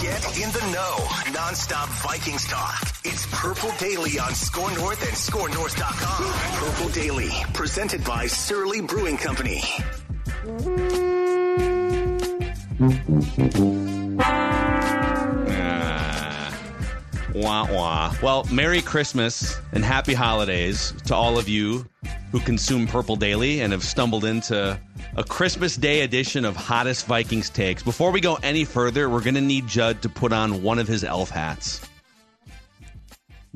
Get in the know. Non-stop Vikings talk. It's Purple Daily on Score North and ScoreNorth.com. Purple Daily, presented by Surly Brewing Company. Ah, wah wah. Well, Merry Christmas and Happy Holidays to all of you who consume Purple Daily and have stumbled into a Christmas Day edition of Hottest Vikings Takes. Before we go any further, we're going to need Judd to put on one of his elf hats.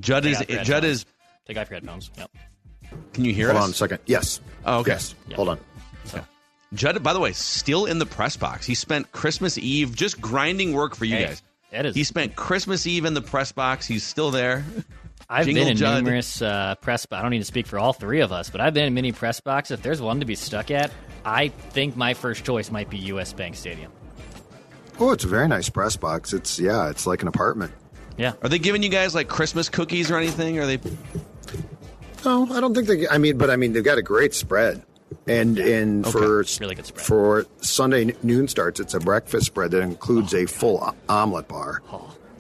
Judd Take is Judd headphones. is. Take off your headphones. Yep. Can you hear us? Hold us? on a second. Yes. Oh, okay. Yes. Hold on. Judd, by the way, still in the press box. He spent Christmas Eve just grinding work for you Hey, guys. it is- He spent Christmas Eve in the press box. He's still there. I've Jingle been in Judd. numerous uh, press. I don't need to speak for all three of us, but I've been in many press boxes. If there's one to be stuck at, I think my first choice might be U.S. Bank Stadium. Oh, it's a very nice press box. It's yeah, it's like an apartment. Yeah. Are they giving you guys like Christmas cookies or anything? Are they? No, I don't think they. I mean, but I mean, they've got a great spread, and and for Really good spread. for Sunday noon starts, it's a breakfast spread that includes a full omelet bar.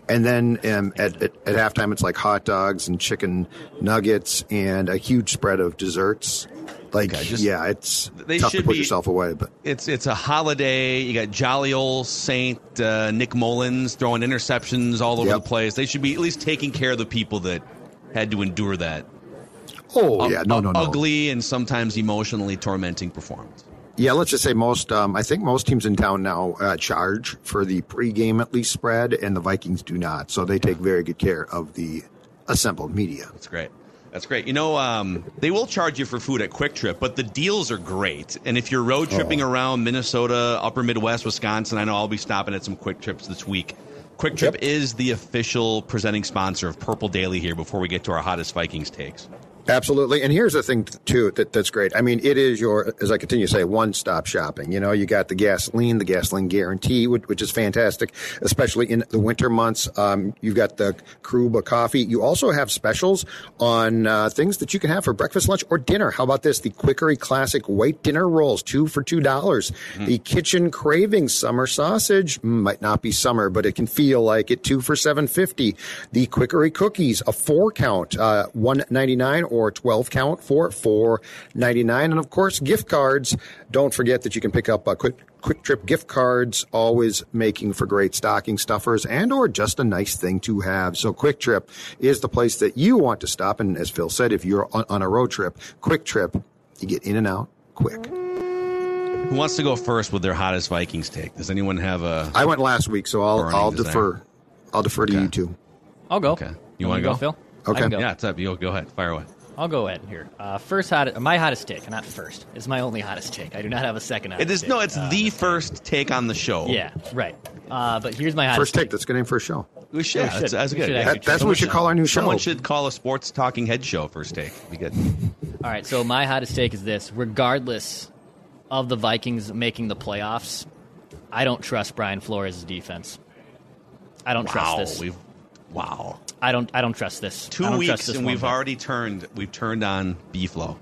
And then um, at, at, at halftime, it's like hot dogs and chicken nuggets and a huge spread of desserts. Like, Okay, just- yeah, it's They tough to put be- yourself away, but It's it's a holiday. You got jolly old Saint uh, Nick Mullens throwing interceptions all over Yep. the place. They should be at least taking care of the people that had to endure that. oh u- yeah, no, no, no, Ugly and sometimes emotionally tormenting performance. Yeah, let's just say most. Um, I think most teams in town now uh, charge for the pregame at least spread, and the Vikings do not. So they take very good care of the assembled media. That's great. That's great. You know, um, they will charge you for food at Kwik Trip, but the deals are great. And if you're road tripping Oh. around Minnesota, Upper Midwest, Wisconsin, I know I'll be stopping at some Quick Trips this week. Kwik Trip Yep. is the official presenting sponsor of Purple Daily here. Before we get to our hottest Vikings takes, Absolutely, and here's the thing too that, that's great. I mean, it is your, as I continue to say, one-stop shopping. You know, you got the gasoline, the gasoline guarantee, which, which is fantastic, especially in the winter months. Um, you've got the Karuba coffee. You also have specials on uh, things that you can have for breakfast, lunch, or dinner. How about this? The Quickery Classic White Dinner Rolls, two for two dollars. The Kitchen Cravings Summer Sausage mm, might not be summer, but it can feel like it. Two for seven fifty. The Quickery Cookies, a four count, uh, one ninety nine or 12 count for 4.99 and of course gift cards don't forget that you can pick up a quick Kwik Trip gift cards always making for great stocking stuffers and or just a nice thing to have so Kwik Trip is the place that you want to stop and as phil said if you're on, on a road trip Kwik Trip you get in and out quick who wants to go first with their hottest Vikings take? Does anyone have a? i went last week so i'll i'll desire. defer i'll defer to you two I'll go. Okay. You wanna go? Phil? Okay. Go. Yeah, it's up. You go ahead. Fire away. I'll go ahead here. Uh, first hot, my hottest take, not first. It's my only hottest take. I do not have a second. Hottest It is take. no. It's Uh, the first take on the show. Yeah, right. Uh, but here's my hottest first take take. that's good name for a show we should. Yeah, Yeah, that's, should. that's We good. should that, that's what we should call our new show Someone should call a sports talking head show first take. Be good. All right, so my hottest take is this: regardless of the Vikings making the playoffs, I don't trust Brian Flores' defense. I don't wow, trust this. Wow. I don't. I don't trust this. Two weeks and we've bit. already turned. We've turned on B-Flow.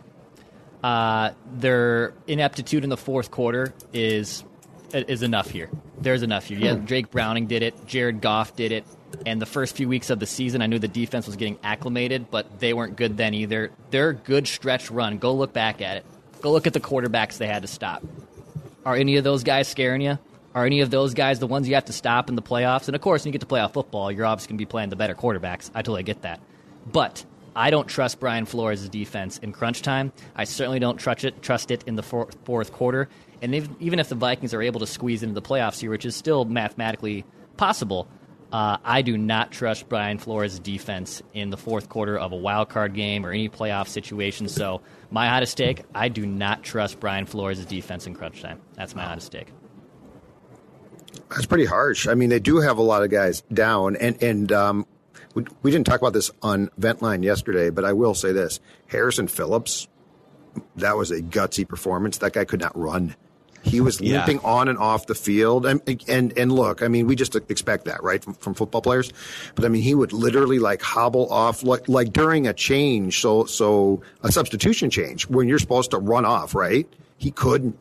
Uh, their ineptitude in the fourth quarter is is enough here. There's enough here. Yeah, Jake Browning did it. Jared Goff did it. And the first few weeks of the season, I knew the defense was getting acclimated, but they weren't good then either. Their good stretch run. Go look back at it. Go look at the quarterbacks they had to stop. Are any of those guys scaring you? Are any of those guys the ones you have to stop in the playoffs? And of course, when you get to playoff football, you're obviously going to be playing the better quarterbacks. I totally get that. But I don't trust Brian Flores' defense in crunch time. I certainly don't trust it, trust it in the fourth, fourth quarter. And if, even if the Vikings are able to squeeze into the playoffs here, which is still mathematically possible, uh, I do not trust Brian Flores' defense in the fourth quarter of a wild card game or any playoff situation. So, my hottest take: I do not trust Brian Flores' defense in crunch time. That's my hottest take. That's pretty harsh. I mean, they do have a lot of guys down, and and um, we, we didn't talk about this on Ventline yesterday, but I will say this: Harrison Phillips, that was a gutsy performance. That guy could not run. He was yeah. limping on and off the field, and and and look, I mean, we just expect that, right, from, from football players. But I mean, he would literally like hobble off, like like during a change, so so a substitution change when you're supposed to run off, right? He couldn't.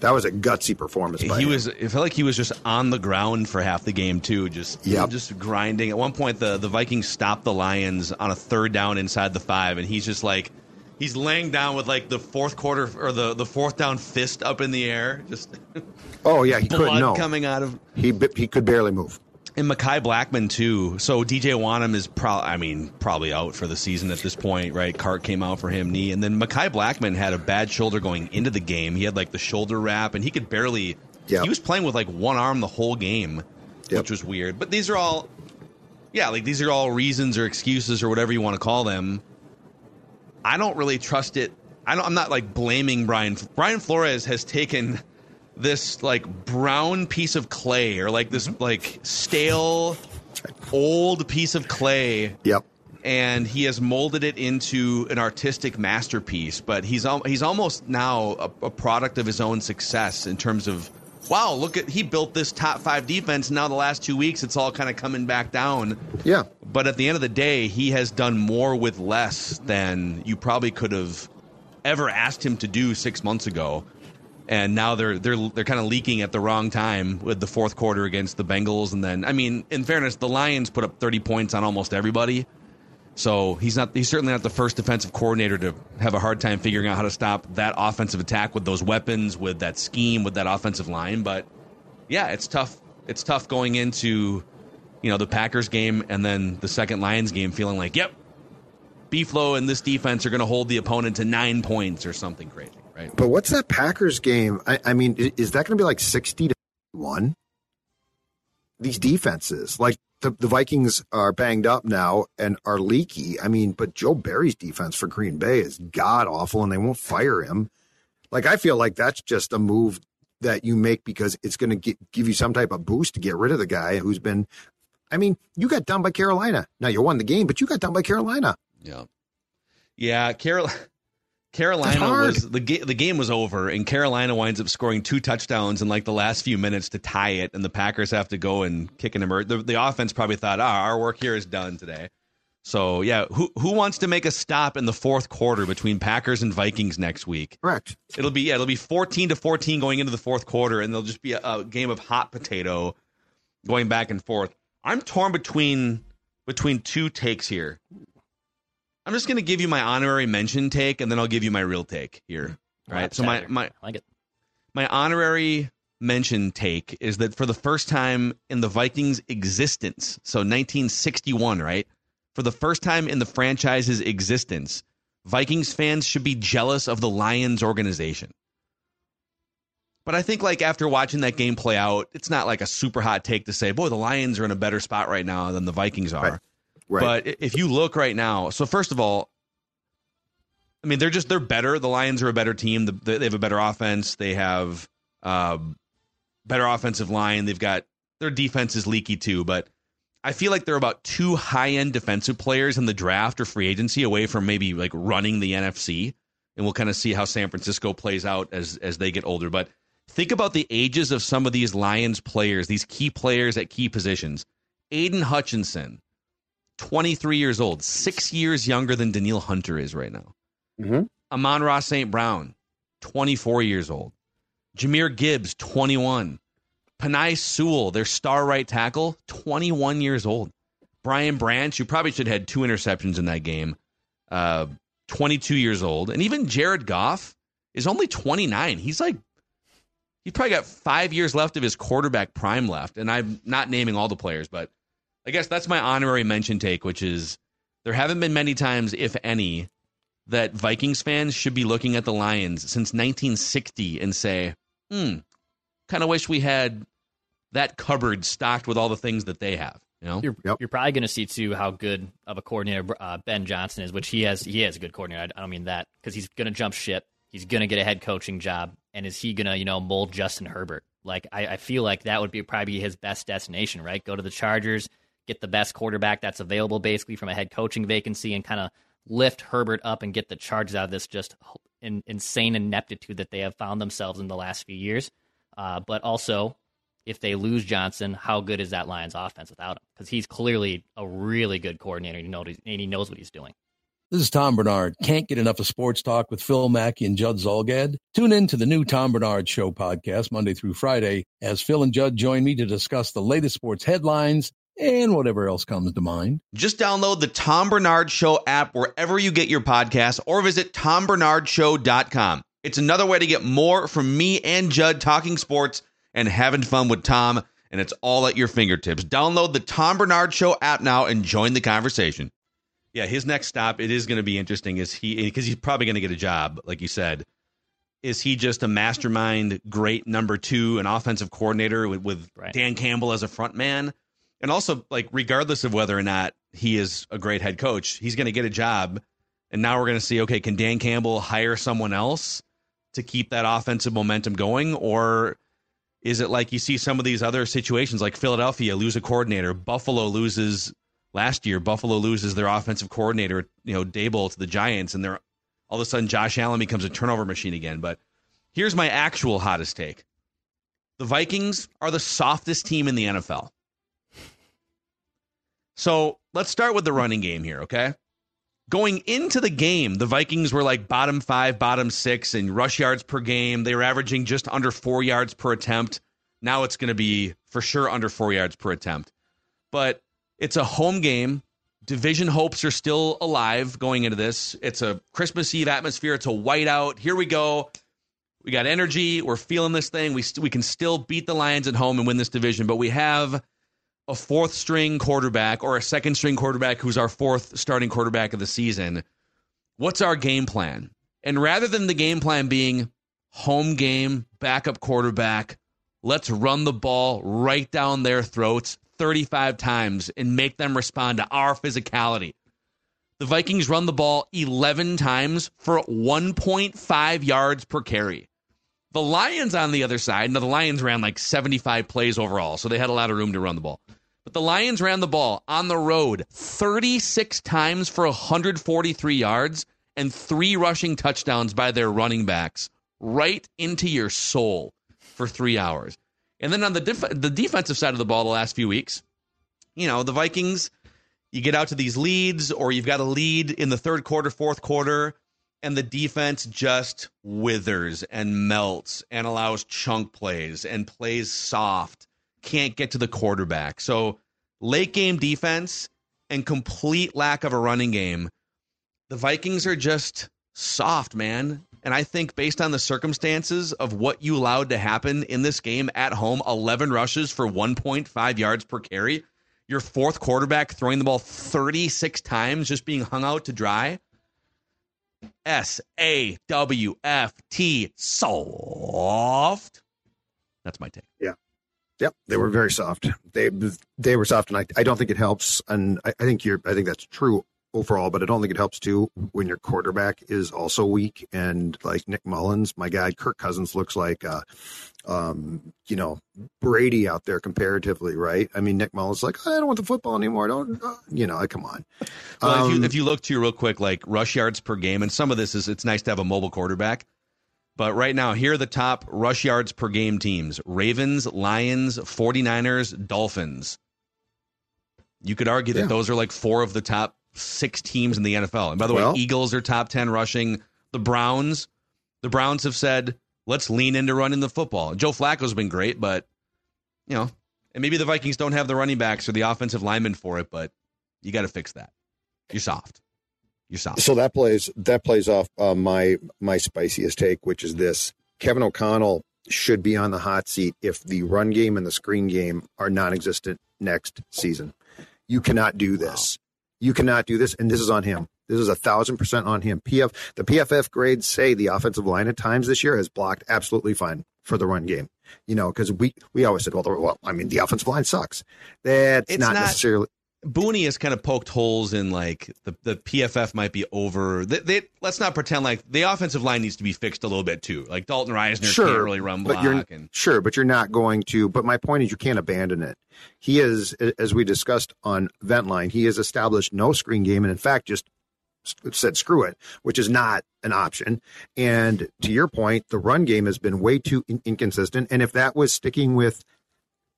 That was a gutsy performance. he him. was. It felt like he was just on the ground for half the game too, just yep. just grinding. At one point, the the Vikings stopped the Lions on a third down inside the five, and he's just like he's laying down with like the fourth quarter or the, the fourth down fist up in the air, just oh yeah, he blood could no coming out of he he could barely move. And Mekhi Blackmon too. So DJ Wonnum is probably, I mean, probably out for the season at this point, right? Cart came out for him knee, and then Mekhi Blackmon had a bad shoulder going into the game. He had like the shoulder wrap, and he could barely. Yep. He was playing with like one arm the whole game, yep. which was weird. But these are all, yeah, like these are all reasons or excuses or whatever you want to call them I don't really trust it. I am not like blaming Brian. Brian Flores has taken this like brown piece of clay or like this mm-hmm. like stale old piece of clay. Yep. And he has molded it into an artistic masterpiece, but he's al- he's almost now a, a product of his own success in terms of wow, look at he built this top five defense. Now the last two weeks, it's all kind of coming back down. Yeah. But at the end of the day, he has done more with less than you probably could have ever asked him to do six months ago. And now they're they're they're kind of leaking at the wrong time with the fourth quarter against the Bengals, and then I mean, in fairness, the Lions put up thirty points on almost everybody. So he's not he's certainly not the first defensive coordinator to have a hard time figuring out how to stop that offensive attack with those weapons, with that scheme, with that offensive line. But yeah, it's tough. It's tough going into you know the Packers game and then the second Lions game, feeling like, yep, B-Flow and this defense are going to hold the opponent to nine points or something crazy, right? But what's that Packers game? I, I mean, is that going to be like sixty to one? These defenses, like the, the Vikings are banged up now and are leaky. I mean, but Joe Barry's defense for Green Bay is god awful, and they won't fire him. Like I feel like that's just a move that you make because it's going to give you some type of boost to get rid of the guy who's been. I mean, you got done by Carolina. Now you won the game, but you got done by Carolina. Yeah, yeah, Carolina. Carolina was the ga- the game was over, and Carolina winds up scoring two touchdowns in like the last few minutes to tie it, and the Packers have to go and kick an emerge. The, the offense probably thought, ah, our work here is done today. So yeah, who who wants to make a stop in the fourth quarter between Packers and Vikings next week? Correct. It'll be yeah, it'll be fourteen to fourteen going into the fourth quarter, and there'll just be a, a game of hot potato going back and forth. I'm torn between between two takes here. I'm just going to give you my honorary mention take, and then I'll give you my real take here. Right. so my my I like it. My honorary mention take is that for the first time in the Vikings' existence, so 1961, right? For the first time in the franchise's existence, Vikings fans should be jealous of the Lions organization. But I think like after watching that game play out, it's not like a super hot take to say, boy, the Lions are in a better spot right now than the Vikings are. Right. Right. But if you look right now, so first of all, I mean they're just they're better. The Lions are a better team. They have a better offense. They have uh, better offensive line. They've got their defense is leaky too, but I feel like they're about two high end defensive players in the draft or free agency away from maybe like running the NFC. And we'll kind of see how San Francisco plays out as as they get older. But Think about the ages of some of these Lions players, these key players at key positions. Aiden Hutchinson, 23 years old, six years younger than Danielle Hunter is right now. Mm-hmm. Amon-Ra St. Brown, 24 years old. Jahmyr Gibbs, 21. Penei Sewell, their star right tackle, 21 years old. Brian Branch, who probably should have had two interceptions in that game, uh, 22 years old. And even Jared Goff is only 29. He's like, he's probably got five years left of his quarterback prime left. And I'm not naming all the players, but I guess that's my honorary mention take, which is there haven't been many times, if any, that Vikings fans should be looking at the Lions since 1960 and say, hmm, kind of wish we had that cupboard stocked with all the things that they have. You know, you're, Yep. you're probably going to see too how good of a coordinator uh, Ben Johnson is, which he has. He has a good coordinator. I, I don't mean that because he's going to jump ship. He's going to get a head coaching job, and is he going to you know mold Justin Herbert? Like I, I feel like that would be probably his best destination, right? Go to the Chargers, get the best quarterback that's available, basically from a head coaching vacancy, and kind of lift Herbert up and get the Chargers out of this just in, insane ineptitude that they have found themselves in the last few years. Uh, but also, if they lose Johnson, how good is that Lions offense without him? Because he's clearly a really good coordinator. You know, and he knows what he's doing. This is Tom Barnard. Can't get enough of sports talk with Phil Mackey and Judd Zulgad? Tune in to the new Tom Barnard Show podcast Monday through Friday as Phil and Judd join me to discuss the latest sports headlines and whatever else comes to mind. Just download the Tom Barnard Show app wherever you get your podcasts or visit tombarnardshow.com. It's another way to get more from me and Judd talking sports and having fun with Tom, and it's all at your fingertips. Download the Tom Barnard Show app now and join the conversation. Yeah, his next stop, it is going to be interesting. Is he, because he's probably going to get a job, like you said. Is he just a mastermind, great number two, an offensive coordinator with, with Right. Dan Campbell as a front man? And also, like, regardless of whether or not he is a great head coach, he's going to get a job. And now we're going to see, okay, can Dan Campbell hire someone else to keep that offensive momentum going? Or is it like you see some of these other situations, like Philadelphia lose a coordinator, Buffalo loses last year, Buffalo loses their offensive coordinator, you know, Daboll to the Giants, and they're all of a sudden Josh Allen becomes a turnover machine again. But here's my actual hottest take the Vikings are the softest team in the NFL. So let's start with the running game here, okay? Going into the game, the Vikings were like bottom five, bottom six in rush yards per game. They were averaging just under four yards per attempt. Now it's going to be for sure under four yards per attempt. But it's a home game. Division hopes are still alive going into this. It's a Christmas Eve atmosphere. It's a whiteout. Here we go. We got energy. We're feeling this thing. We st- we can still beat the Lions at home and win this division, but we have a fourth string quarterback or a second string quarterback who's our fourth starting quarterback of the season. What's our game plan? And rather than the game plan being home game, backup quarterback, let's run the ball right down their throats 35 times and make them respond to our physicality. The Vikings run the ball 11 times for 1.5 yards per carry. The Lions on the other side, now the Lions ran like 75 plays overall, so they had a lot of room to run the ball. But the Lions ran the ball on the road 36 times for 143 yards and three rushing touchdowns by their running backs right into your soul for three hours. And then on the def- the defensive side of the ball, the last few weeks, you know, the Vikings, you get out to these leads, or you've got a lead in the third quarter, fourth quarter, and the defense just withers and melts and allows chunk plays and plays soft, can't get to the quarterback. So late game defense and complete lack of a running game. The Vikings are just soft, man. And I think based on the circumstances of what you allowed to happen in this game at home, 11 rushes for 1.5 yards per carry, your fourth quarterback throwing the ball 36 times, just being hung out to dry. S A W F T, soft. That's my take. Yep, they were very soft. They they were soft, and I, I don't think it helps. And I, I think you're I think that's true overall, but I don't think it helps too when your quarterback is also weak. And like Nick Mullens, my guy Kirk Cousins looks like, uh, um, you know, Brady out there comparatively, right? I mean, Nick Mullens is like, I don't want the football anymore. I don't, uh, you know, I come on. Well, if, you, Um, if you look to real quick, like rush yards per game, and some of this is it's nice to have a mobile quarterback. But right now, here are the top rush yards per game teams Ravens, Lions, 49ers, Dolphins. You could argue that Yeah. those are like four of the top six teams in the NFL. And by the Well- way, Eagles are top 10 rushing. The Browns, the Browns have said, let's lean into running the football. Joe Flacco's been great, but, you know, and maybe the Vikings don't have the running backs or the offensive linemen for it, but you got to fix that. You're soft. You're soft. So that plays that plays off uh, my my spiciest take, which is this: Kevin O'Connell should be on the hot seat if the run game and the screen game are non-existent next season. You cannot do this. You cannot do this, and this is on him. This is a thousand percent on him. PF the PFF grades say the offensive line at times this year has blocked absolutely fine for the run game. You know, because we we always said, well, the, well, I mean, the offensive line sucks. That's not, not- necessarily. Booney has kind of poked holes in like the, the PFF might be over. They, they, let's not pretend like the offensive line needs to be fixed a little bit too. Like Dalton Risner can't really run but block. you're and sure, but you're not going to. But my point is, you can't abandon it. He is, as we discussed on Ventline, he has established no screen game, and in fact, just said screw it, which is not an option. And to your point, the run game has been way too in- inconsistent. And if that was sticking with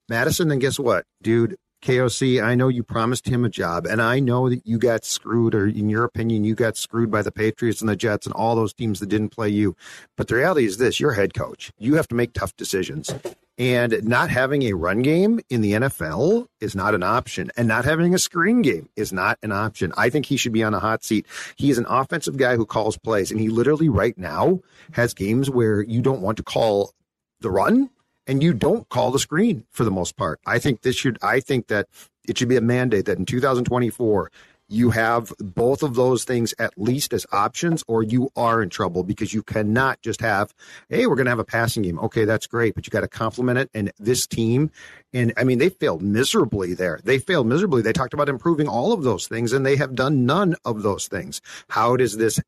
Mattison, then guess what, dude? KOC, I know you promised him a job, and I know that you got screwed, or in your opinion, you got screwed by the Patriots and the Jets and all those teams that didn't play you. But the reality is this you're head coach. You have to make tough decisions. And not having a run game in the NFL is not an option. And not having a screen game is not an option. I think he should be on a hot seat. He is an offensive guy who calls plays. And he literally right now has games where you don't want to call the run and you don't call the screen for the most part. I think this should I think that it should be a mandate that in 2024 you have both of those things at least as options or you are in trouble because you cannot just have hey we're going to have a passing game. Okay that's great but you got to complement it and this team. And i mean they failed miserably there. They failed miserably. They talked about improving all of those things and they have done none of those things. How does this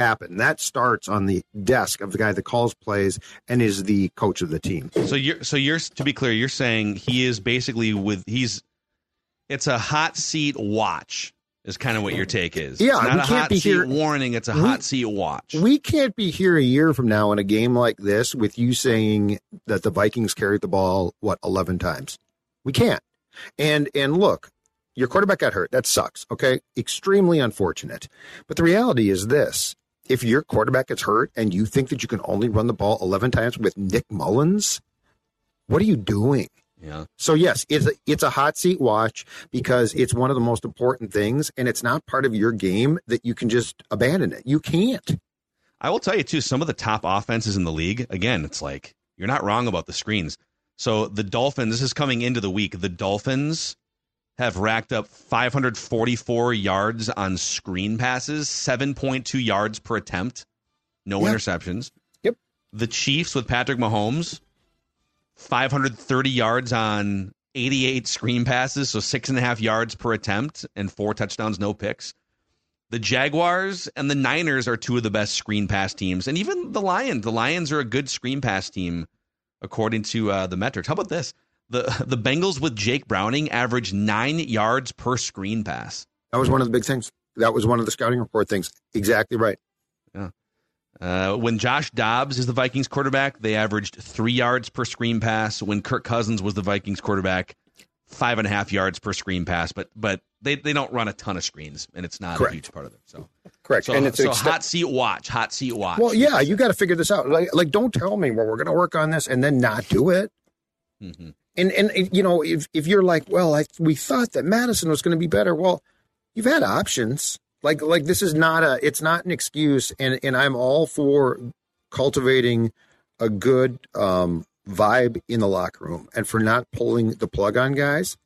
happen that starts on the desk of the guy that calls plays and is the coach of the team so you're so you're to be clear, you're saying he is basically with he's it's a hot seat watch is kind of what your take is. Yeah, it's not we a can't hot be seat here- warning. It's a We- hot seat watch. We can't be here a year from now in a game like this with you saying that the Vikings carried the ball what 11 times. We can't. And and look, your quarterback got hurt. That sucks, okay? Extremely unfortunate. But the reality is this. If your quarterback gets hurt and you think that you can only run the ball 11 times with Nick Mullens, what are you doing? yeah. So yes, it's a, it's a hot seat watch because it's one of the most important things, and it's not part of your game that you can just abandon it. You can't. I will tell you too, some of the top offenses in the league, again, it's like you're not wrong about the screens. So the Dolphins, this is coming into the week. The Dolphins have racked up 544 yards on screen passes, 7.2 yards per attempt, no Yeah. interceptions. Yep. The Chiefs with Patrick Mahomes, 530 yards on 88 screen passes, so six and a half yards per attempt and four touchdowns, no picks. The Jaguars and the Niners are two of the best screen pass teams, and even the Lions. The Lions are a good screen pass team, according to uh, the metrics. How about this? The the Bengals with Jake Browning averaged nine yards per screen pass. That was one of the big things. That was one of the scouting report things. Exactly right. Uh, when Josh Dobbs is the Vikings quarterback, they averaged three yards per screen pass. When Kirk Cousins was the Vikings quarterback, five and a half yards per screen pass. But but they, they don't run a ton of screens, and it's not Correct. a huge part of it. So Correct. so, and it's so extent- hot seat watch, hot seat watch. Well, yeah, you got to figure this out. Like, like, don't tell me, well, we're going to work on this and then not do it. Mhm. And and you know, if if you're like, well, I we thought that Mattison was going to be better. Well, you've had options. Like like this is not a it's not an excuse. And and I'm all for cultivating a good um, vibe in the locker room and for not pulling the plug on guys.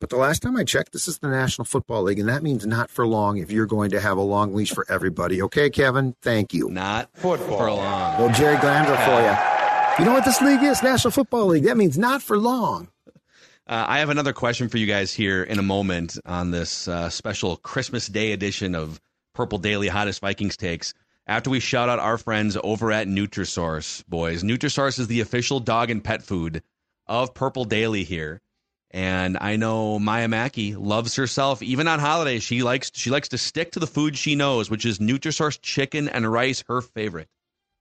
But the last time I checked, this is the National Football League, and that means not for long if you're going to have a long leash for everybody. Okay, Kevin? Thank you. Not for long. Well, Jerry Glanville for you. You know what this league is? National Football League. That means not for long. Uh, I have another question for you guys here in a moment on this uh, special Christmas Day edition of Purple Daily Hottest Vikings Takes. After we shout out our friends over at Nutrisource, boys. Nutrisource is the official dog and pet food of Purple Daily here. And I know Maya Mackey loves herself. Even on holidays, she likes she likes to stick to the food she knows, which is Nutrisource chicken and rice, her favorite.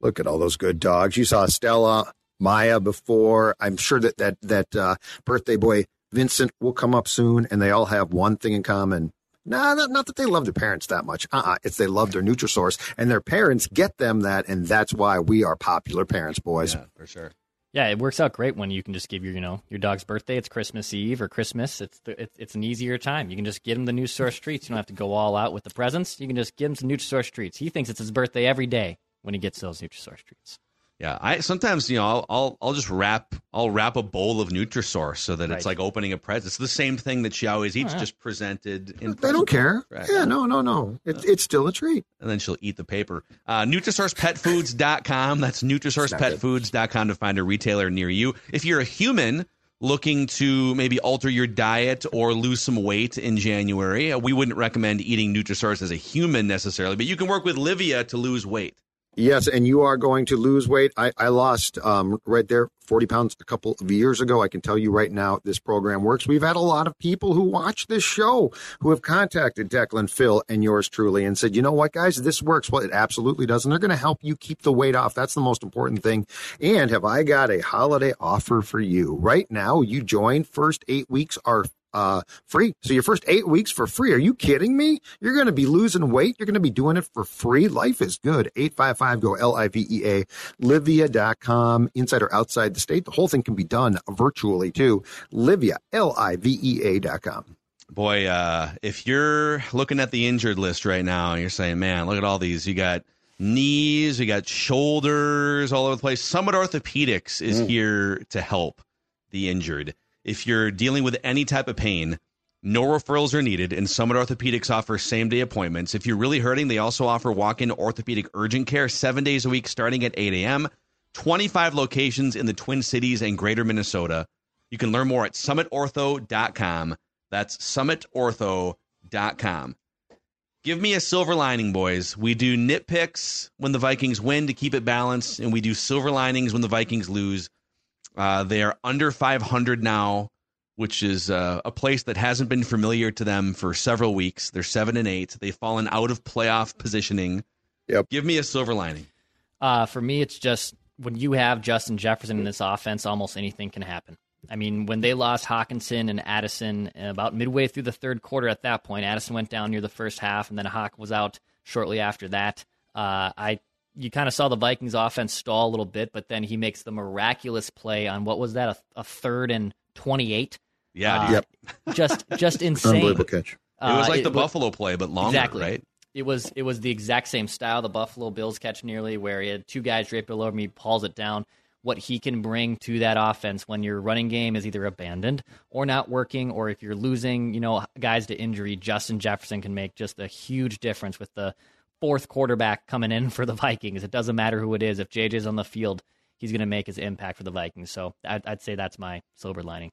Look at all those good dogs. You saw Stella, Maya before. I'm sure that that that uh, birthday boy Vincent will come up soon, and they all have one thing in common. No, not, not that they love their parents that much. Uh-uh. It's they love their Nutrisource, and their parents get them that, and that's why we are popular parents, boys. Yeah, for sure. Yeah, it works out great when you can just give your, you know, your dog's birthday. It's Christmas Eve or Christmas. It's the, it's, it's an easier time. You can just get him the Nutrisource treats. You don't have to go all out with the presents. You can just give him some Nutrisource treats. He thinks it's his birthday every day when he gets those Nutrisource treats. Yeah, I sometimes you know I'll I'll, I'll just wrap I'll wrap a bowl of Nutrisource so that it's like opening a present. It's the same thing that she always eats, yeah. just presented in. They don't care. Right. Yeah, no, no, no. It, it's still a treat. and then she'll eat the paper. Uh, NutrisourcePetFoods.com. That's NutrisourcePetFoods.com to find a retailer near you. If you're a human looking to maybe alter your diet or lose some weight in January, uh, we wouldn't recommend eating Nutrisource as a human necessarily, but you can work with Livea to lose weight. Yes, and you are going to lose weight. I, I lost um, right there 40 pounds a couple of years ago. I can tell you right now this program works. We've had a lot of people who watch this show who have contacted Declan, Phil, and yours truly and said, you know what, guys, this works. Well, it absolutely does. And they're going to help you keep the weight off. That's the most important thing. And have I got a holiday offer for you? Right now, you join first eight weeks are uh, free. So your first eight weeks for free. Are you kidding me? You're going to be losing weight. You're going to be doing it for free. Life is good. 855 go L I V E A. Livea.com. Inside or outside the state. The whole thing can be done virtually too. Livea, L I V E A.com. Boy, uh, if you're looking at the injured list right now and you're saying, man, look at all these. You got knees, you got shoulders all over the place. Summit Orthopedics is here to help the injured. If you're dealing with any type of pain, no referrals are needed, and Summit Orthopedics offers same day appointments. If you're really hurting, they also offer walk in orthopedic urgent care seven days a week starting at 8 a.m. 25 locations in the Twin Cities and greater Minnesota. You can learn more at summitortho.com. That's summitortho.com. Give me a silver lining, boys. We do nitpicks when the Vikings win to keep it balanced, and we do silver linings when the Vikings lose. Uh, they are under 500 now, which is uh, a place that hasn't been familiar to them for several weeks. They're seven and eight. They've fallen out of playoff positioning. Yep. Give me a silver lining. Uh, for me, it's just when you have Justin Jefferson in this offense, almost anything can happen. I mean, when they lost Hockenson and Addison about midway through the third quarter, at that point, Addison went down near the first half, and then Hawk was out shortly after that. Uh, I you kind of saw the Vikings offense stall a little bit, but then he makes the miraculous play on what was that a, a third and twenty eight? Yeah, Uh, dude. Yep. just just insane. Unbelievable catch. it was Uh, like the wa- Buffalo play, but longer, Exactly. right? It was it was the exact same style the Buffalo Bills catch nearly, where he had two guys draped below him, he pulls it down. What he can bring to that offense when your running game is either abandoned or not working, or if you're losing, you know, guys to injury, Justin Jefferson can make just a huge difference with the fourth quarterback coming in for the Vikings. It doesn't matter who it is. If JJ's on the field, he's going to make his impact for the Vikings. So I'd, I'd say that's my silver lining.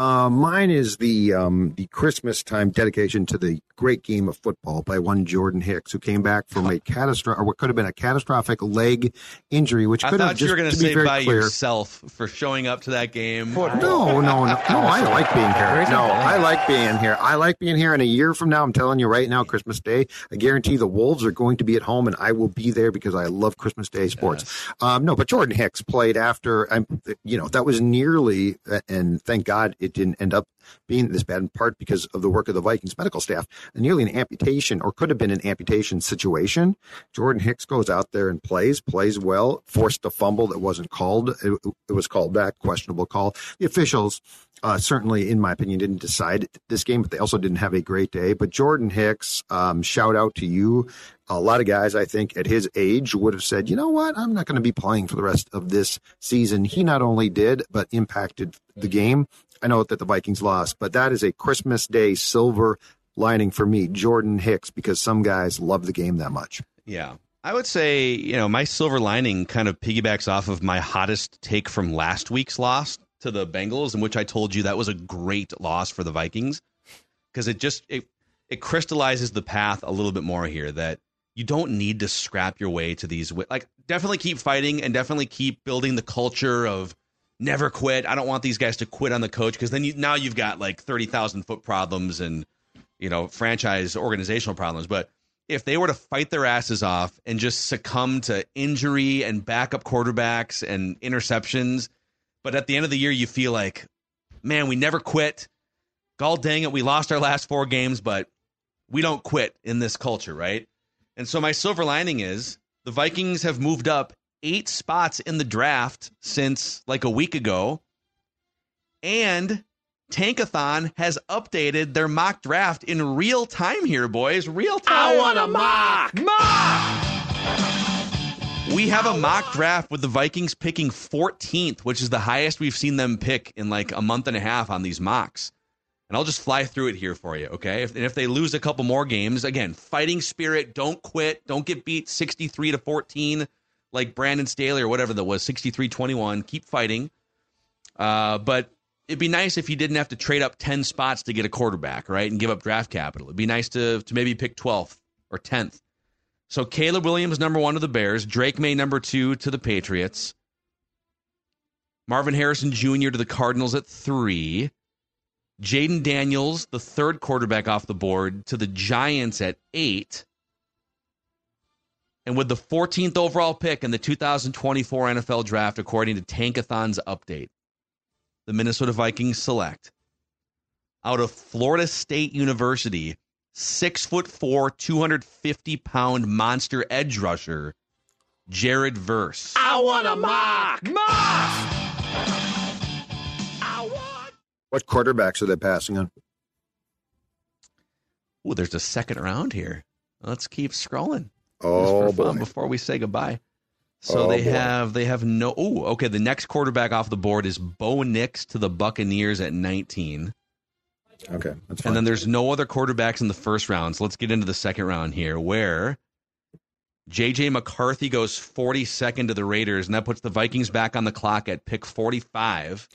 Uh, mine is the um, the Christmas time dedication to the great game of football by one Jordan Hicks, who came back from a catastrophic, or what could have been a catastrophic leg injury, which I could have thought you just were going to to be say very by clear. yourself for showing up to that game. No, no, no, no. I like being here. No. I like being here. I like being here. And a year from now, I'm telling you right now, Christmas Day, I guarantee the Wolves are going to be at home, and I will be there because I love Christmas Day sports. Um, no, but Jordan Hicks played after. I'm, you know, that was nearly, and thank God it didn't end up being this bad in part because of the work of the Vikings medical staff. Nearly an amputation, or could have been an amputation situation. Jordan Hicks goes out there and plays, plays well, forced a fumble that wasn't called. It, it was called back, questionable call. The officials, uh, certainly, in my opinion, didn't decide this game, but they also didn't have a great day. But Jordan Hicks, um, shout out to you. A lot of guys, I think, at his age would have said, you know what, I'm not going to be playing for the rest of this season. He not only did, but impacted the game. I know that the Vikings lost, but that is a Christmas Day silver lining for me, Jordan Hicks, because some guys love the game that much. Yeah. I would say, you know, my silver lining kind of piggybacks off of my hottest take from last week's loss to the Bengals, in which I told you that was a great loss for the Vikings because it just it it crystallizes the path a little bit more here that you don't need to scrap your way to these like definitely keep fighting and definitely keep building the culture of never quit. I don't want these guys to quit on the coach because then you now you've got like 30,000 foot problems and you know franchise organizational problems, but if they were to fight their asses off and just succumb to injury and backup quarterbacks and interceptions, but at the end of the year, you feel like, man, we never quit. God dang it, we lost our last four games, but we don't quit in this culture, right? And so my silver lining is the Vikings have moved up eight spots in the draft since like a week ago. And Tankathon has updated their mock draft in real time here, boys. Real time. I want a mock. Mock! We have a mock draft with the Vikings picking 14th, which is the highest we've seen them pick in like a month and a half on these mocks. And I'll just fly through it here for you, okay? If, and if they lose a couple more games, again, fighting spirit, don't quit, don't get beat 63 to 14 like Brandon Staley or whatever that was, 63 21. Keep fighting. Uh, but it'd be nice if you didn't have to trade up 10 spots to get a quarterback, right? And give up draft capital. It'd be nice to, to maybe pick 12th or 10th. So Caleb Williams, number one to the Bears. Drake Maye, number two to the Patriots. Marvin Harrison Jr. to the Cardinals at three. Jayden Daniels, the third quarterback off the board, to the Giants at eight. And with the 14th overall pick in the 2024 NFL draft, according to Tankathon's update, the Minnesota Vikings select out of Florida State University, six foot four, 250 pound monster edge rusher, Jared Verse. I want a mock. Mock! What quarterbacks are they passing on? Oh, there's a second round here. Let's keep scrolling. Oh boy. Before we say goodbye. So Oh, they boy. have they have no oh okay the next quarterback off the board is Bo Nix to the Buccaneers at 19 Okay, that's fine. and then there's no other quarterbacks in the first round so let's get into the second round here where JJ McCarthy goes 42nd to the Raiders and that puts the Vikings back on the clock at pick 45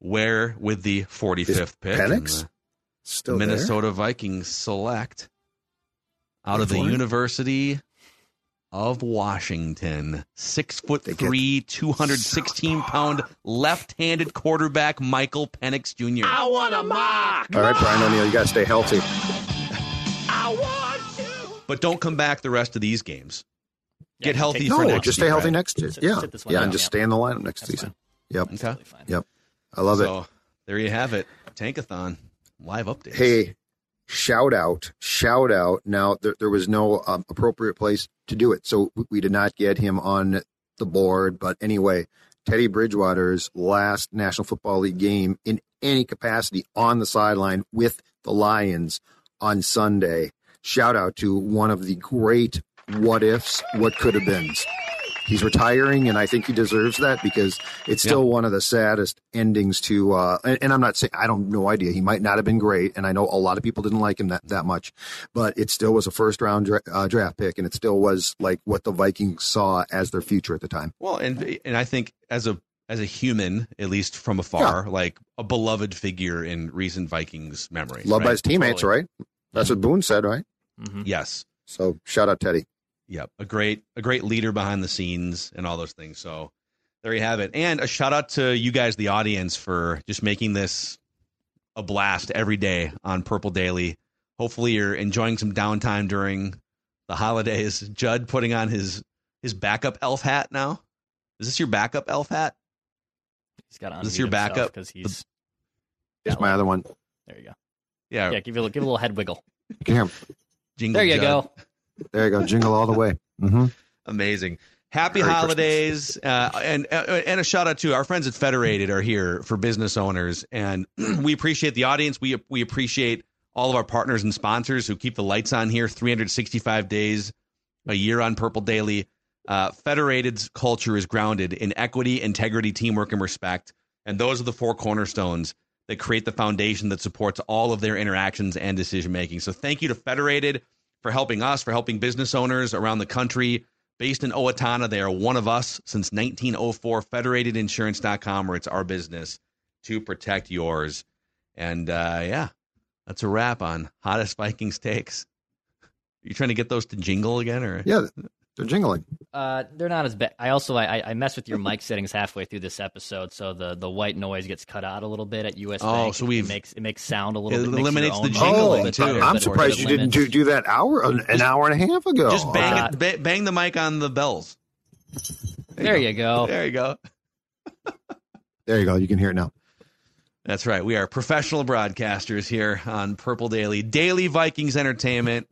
where with the 45th pick Penix still Minnesota Vikings select out of the Wait for it. University of Washington. Six foot They three, 216 pound left handed quarterback Michael Penix Jr. I want a mock. All right, Brian O'Neill, you got to stay healthy. I want to. But don't come back the rest of these games. Get healthy take- for No, next just stay year, healthy right? next year. Yeah, sit yeah, out. and just Yeah. stay in the lineup next That's season. fine. Yep, Okay. Yep. I love it. There you have it. Tankathon live update. Hey, shout out, shout out. Now, there, there was no um, appropriate place to do it. So we, we did not get him on the board. But anyway, Teddy Bridgewater's last National Football League game in any capacity on the sideline with the Lions on Sunday. Shout out to one of the great what ifs, what could have been. He's retiring, and I think he deserves that because it's still one of the saddest endings to. Uh, and, and I'm not saying I don't no idea. He might not have been great, and I know a lot of people didn't like him that that much, but it still was a first round dra- uh, draft pick, and it still was like what the Vikings saw as their future at the time. Well, and and I think as a as a human, at least from afar, like a beloved figure in recent Vikings memory. Loved by his teammates, Totally. right? That's what Boone said, right? Mhm. Yes. So shout out Teddy. Yep, a great a great leader behind the scenes and all those things. So there you have it. And a shout out to you guys, the audience, for just making this a blast every day on Purple Daily. Hopefully, you're enjoying some downtime during the holidays. Judd putting on his his backup elf hat now. Is this your backup elf hat? He's got to Is this your backup? because he's. Here's my other one. There you go. Yeah, Yeah, give it a, give it a little head wiggle. You can hear him. jingle There you Judd. go. There you go. Jingle all the way. hmm Amazing. Happy Merry holidays, uh, and uh, and a shout out to our friends at Federated are here for business owners, and we appreciate the audience. We we appreciate all of our partners and sponsors who keep the lights on here 365 days a year on Purple Daily. Uh, Federated's culture is grounded in equity, integrity, teamwork, and respect, and those are the four cornerstones that create the foundation that supports all of their interactions and decision making. So thank you to Federated for helping us, for helping business owners around the country. Based in Owatonna, they are one of us since 1904. Federatedinsurance.com, where it's our business to protect yours. And uh, yeah, that's a wrap on hottest Vikings takes. You trying to get those to jingle again, or Yeah. They're jingling. Uh, they're not as bad. I also I, I mess with your mic settings halfway through this episode, so the, the white noise gets cut out a little bit at US Oh, Bank. so it we've- makes it makes sound a little It bit. makes your eliminates the jingling, little bit too. better, I'm surprised it you didn't do, do that hour an, an hour and a half ago. Just bang Uh, it, ba- bang the mic on the bells. There you go. There you go. There you go. You can hear it now. That's right. We are professional broadcasters here on Purple Daily, daily Vikings entertainment.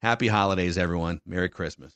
Happy holidays, everyone. Merry Christmas.